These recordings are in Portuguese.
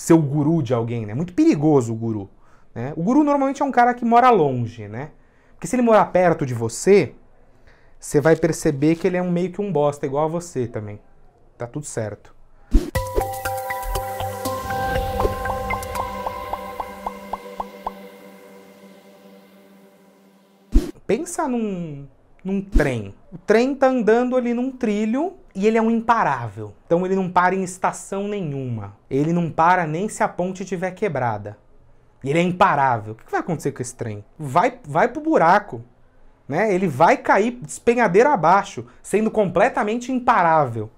ser o guru de alguém, né? Muito perigoso o guru. Né? O guru normalmente é um cara que mora longe, né? Porque se ele morar perto de você, você vai perceber que ele é um meio que um bosta, igual a você também. Tá tudo certo. Pensa num, num trem. O trem tá andando ali num trilho e ele é um imparável. Então ele não para em estação nenhuma. Ele não para nem se a ponte estiver quebrada. Ele é imparável. O que vai acontecer com esse trem? Vai, vai pro buraco. Né? Ele vai cair despenhadeiro abaixo, sendo completamente imparável.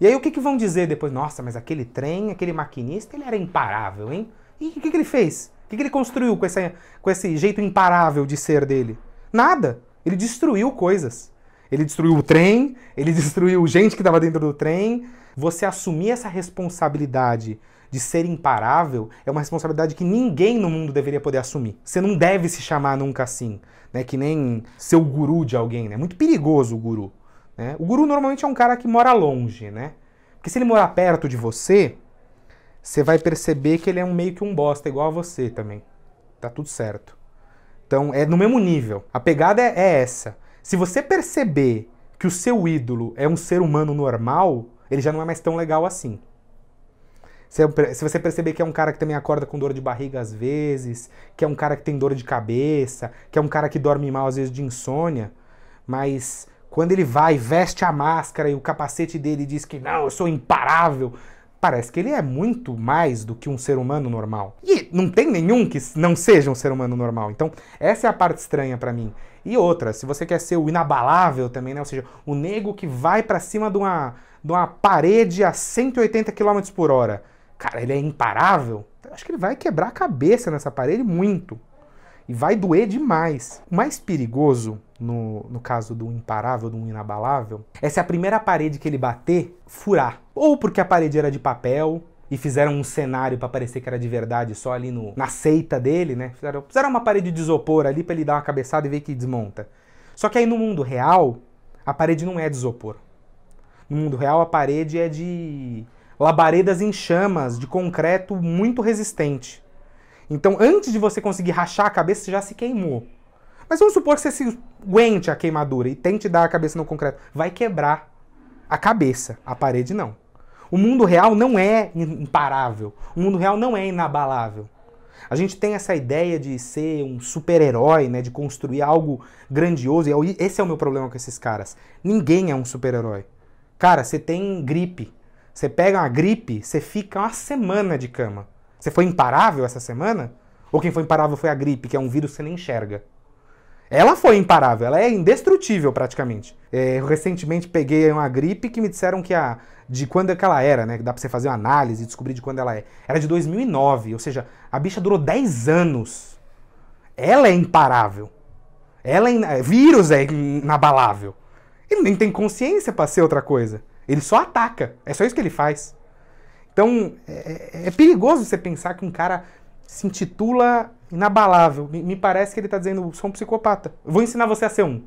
E aí o que, que vão dizer depois? Nossa, mas aquele trem, aquele maquinista, ele era imparável, hein? E o que, que ele fez? O que, que ele construiu com, essa, com esse jeito imparável de ser dele? Nada. Ele destruiu coisas. Ele destruiu o trem, ele destruiu gente que estava dentro do trem. Você assumir essa responsabilidade de ser imparável é uma responsabilidade que ninguém no mundo deveria poder assumir. Você não deve se chamar nunca assim, né? Que nem ser o guru de alguém, né? Muito perigoso o guru. Né? O guru normalmente é um cara que mora longe, né? Porque se ele morar perto de você, você vai perceber que ele é um meio que um bosta, igual a você também. Tá tudo certo. Então é no mesmo nível. A pegada é, é essa. Se você perceber que o seu ídolo é um ser humano normal, ele já não é mais tão legal assim. Se você perceber que é um cara que também acorda com dor de barriga às vezes, que é um cara que tem dor de cabeça, que é um cara que dorme mal às vezes de insônia, mas quando ele vai, veste a máscara e o capacete dele diz que não, eu sou imparável, parece que ele é muito mais do que um ser humano normal. E não tem nenhum que não seja um ser humano normal. Então, essa é a parte estranha para mim. E outra, se você quer ser o inabalável também, né? Ou seja, o nego que vai para cima de uma, de uma parede a 180 km por hora cara, ele é imparável, acho que ele vai quebrar a cabeça nessa parede muito. E vai doer demais. O mais perigoso, no, no caso do imparável, do inabalável, é se a primeira parede que ele bater furar. Ou porque a parede era de papel, e fizeram um cenário para parecer que era de verdade só ali no, na seita dele, né? Fizeram, fizeram uma parede de isopor ali para ele dar uma cabeçada e ver que desmonta. Só que aí no mundo real, a parede não é de isopor. No mundo real, a parede é de labaredas em chamas de concreto muito resistente. Então, antes de você conseguir rachar a cabeça, você já se queimou. Mas vamos supor que você se aguente a queimadura e tente dar a cabeça no concreto. Vai quebrar a cabeça, a parede não. O mundo real não é imparável. O mundo real não é inabalável. A gente tem essa ideia de ser um super-herói, né, de construir algo grandioso. E esse é o meu problema com esses caras. Ninguém é um super-herói. Cara, você tem gripe. Você pega uma gripe, você fica uma semana de cama. Você foi imparável essa semana? Ou quem foi imparável foi a gripe, que é um vírus que você nem enxerga? Ela foi imparável, ela é indestrutível praticamente. É, eu recentemente peguei uma gripe que me disseram que a de quando é que ela era, né? Que dá pra você fazer uma análise e descobrir de quando ela é. Era de 2009, ou seja, a bicha durou 10 anos. Ela é imparável. Ela é, vírus é inabalável. Ele nem tem consciência para ser outra coisa. Ele só ataca. É só isso que ele faz. Então, é, é, é perigoso você pensar que um cara se intitula inabalável. Me, parece que ele está dizendo, sou um psicopata. Vou ensinar você a ser um.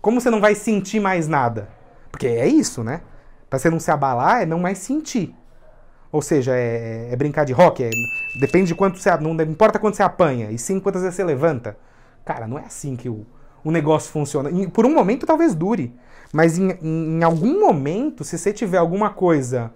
Como você não vai sentir mais nada? Porque é isso, né? Para você não se abalar, é não mais sentir. Ou seja, é, é brincar de rock, é, depende de quanto você. Não importa quanto você apanha, e sim quantas vezes você levanta. Cara, não é assim que o, o negócio funciona. Por um momento talvez dure. Mas em, em, algum momento, se você tiver alguma coisa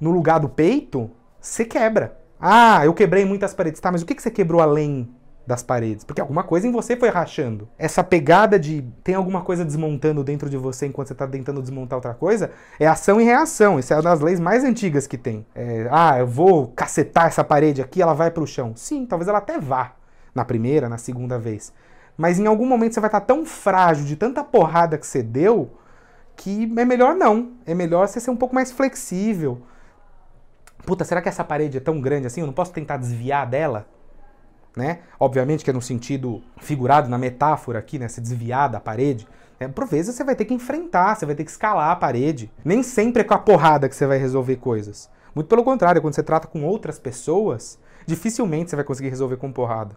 no lugar do peito, você quebra. Ah, eu quebrei muitas paredes. Tá, mas o que, que você quebrou além das paredes? Porque alguma coisa em você foi rachando. Essa pegada de tem alguma coisa desmontando dentro de você enquanto você está tentando desmontar outra coisa, é ação e reação. Isso é uma das leis mais antigas que tem. É, ah, eu vou cacetar essa parede aqui, ela vai para o chão. Sim, talvez ela até vá na primeira, na segunda vez. Mas em algum momento você vai estar tá tão frágil de tanta porrada que você deu que é melhor não. É melhor você ser um pouco mais flexível. Puta, será que essa parede é tão grande assim? Eu não posso tentar desviar dela? Né? Obviamente que é no sentido figurado, na metáfora aqui, né? Se desviar da parede. É, por vezes você vai ter que enfrentar, você vai ter que escalar a parede. Nem sempre é com a porrada que você vai resolver coisas. Muito pelo contrário, quando você trata com outras pessoas, dificilmente você vai conseguir resolver com porrada.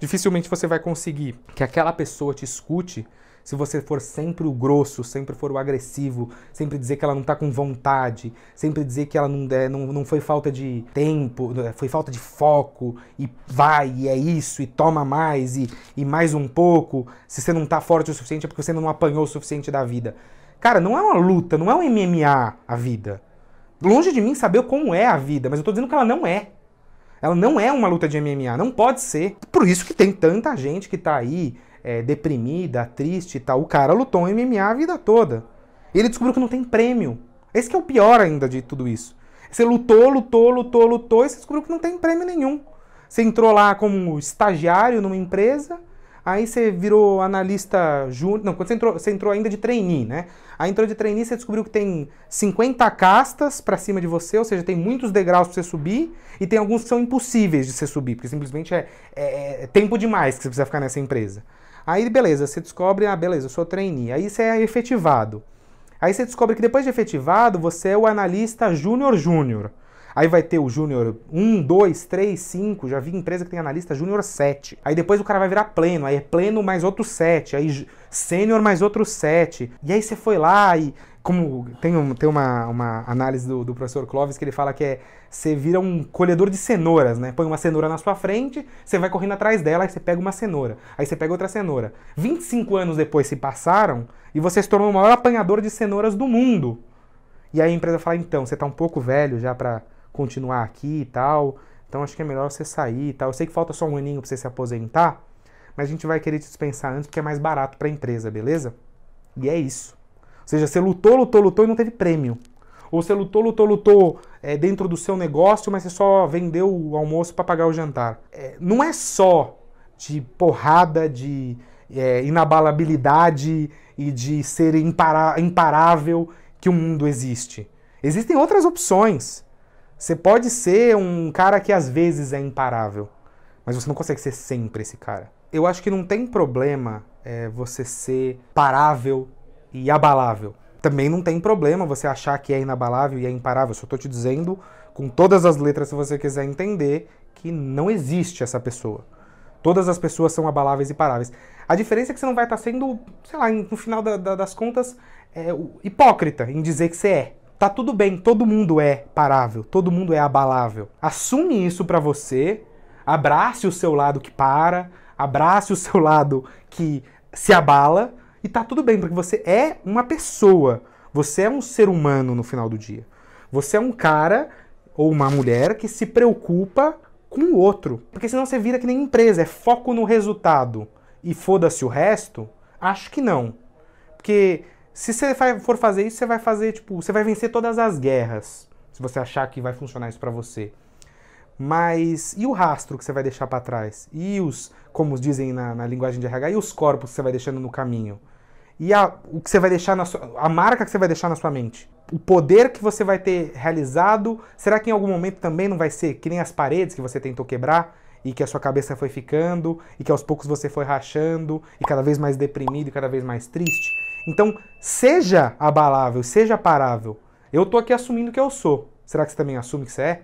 Dificilmente você vai conseguir que aquela pessoa te escute se você for sempre o grosso, sempre for o agressivo, sempre dizer que ela não tá com vontade, sempre dizer que ela não, é, não, não foi falta de tempo, é, foi falta de foco, e vai, e é isso, e toma mais, e, e mais um pouco, se você não tá forte o suficiente é porque você não apanhou o suficiente da vida. Cara, não é uma luta, não é um MMA a vida. Longe de mim saber como é a vida, mas eu tô dizendo que ela não é. Ela não é uma luta de MMA, não pode ser. Por isso que tem tanta gente que tá aí é, deprimida, triste e tal. O cara lutou em MMA a vida toda. Ele descobriu que não tem prêmio. Esse que é o pior ainda de tudo isso. Você lutou, lutou, lutou, lutou e você descobriu que não tem prêmio nenhum. Você entrou lá como estagiário numa empresa, aí você virou analista júnior. Não, quando você entrou, você entrou ainda de trainee, né? Aí entrou de trainee, você descobriu que tem 50 castas para cima de você, ou seja, tem muitos degraus para você subir, e tem alguns que são impossíveis de você subir, porque simplesmente é, é, é tempo demais que você precisa ficar nessa empresa. Aí, beleza, você descobre, ah, beleza, eu sou trainee. Aí você é efetivado. Aí você descobre que depois de efetivado, você é o analista júnior júnior. Aí vai ter o júnior 1, 2, 3, 5. Já vi empresa que tem analista júnior 7. Aí depois o cara vai virar pleno. Aí é pleno mais outro 7. Aí sênior mais outro 7. E aí você foi lá e como tem, um, tem uma, uma análise do, do, professor Clóvis que ele fala que é você vira um colhedor de cenouras, né? Põe uma cenoura na sua frente, você vai correndo atrás dela, aí você pega uma cenoura, aí você pega outra cenoura. 25 anos depois se passaram e você se tornou o maior apanhador de cenouras do mundo. E aí a empresa fala, então, você tá um pouco velho já para continuar aqui e tal, então acho que é melhor você sair e tal. Eu sei que falta só um aninho pra você se aposentar, mas a gente vai querer te dispensar antes porque é mais barato pra empresa, beleza? E é isso. Seja, você lutou, lutou, lutou e não teve prêmio. Ou você lutou, lutou, lutou é, dentro do seu negócio, mas você só vendeu o almoço para pagar o jantar. É, não é só de porrada, de é, inabalabilidade e de ser impara imparável que o mundo existe. Existem outras opções. Você pode ser um cara que às vezes é imparável, mas você não consegue ser sempre esse cara. Eu acho que não tem problema é, você ser parável e abalável. Também não tem problema você achar que é inabalável e é imparável. Só estou te dizendo, com todas as letras, se você quiser entender, que não existe essa pessoa. Todas as pessoas são abaláveis e paráveis. A diferença é que você não vai estar sendo, sei lá, no final da, da, das contas, é, hipócrita em dizer que você é. Tá tudo bem, todo mundo é parável, todo mundo é abalável. Assume isso para você, abrace o seu lado que para, abrace o seu lado que se abala, e tá tudo bem, porque você é uma pessoa. Você é um ser humano no final do dia. Você é um cara ou uma mulher que se preocupa com o outro. Porque senão você vira que nem empresa, é foco no resultado e foda-se o resto. Acho que não. Porque se você for fazer isso, você vai fazer, tipo, você vai vencer todas as guerras. Se você achar que vai funcionar isso para você. Mas e o rastro que você vai deixar para trás? E os, como dizem na, na linguagem de RH, e os corpos que você vai deixando no caminho? E a, o que você vai deixar na sua, a marca que você vai deixar na sua mente. O poder que você vai ter realizado, será que em algum momento também não vai ser que nem as paredes que você tentou quebrar e que a sua cabeça foi ficando e que aos poucos você foi rachando e cada vez mais deprimido e cada vez mais triste? Então, seja abalável, seja parável. Eu tô aqui assumindo que eu sou. Será que você também assume que você é?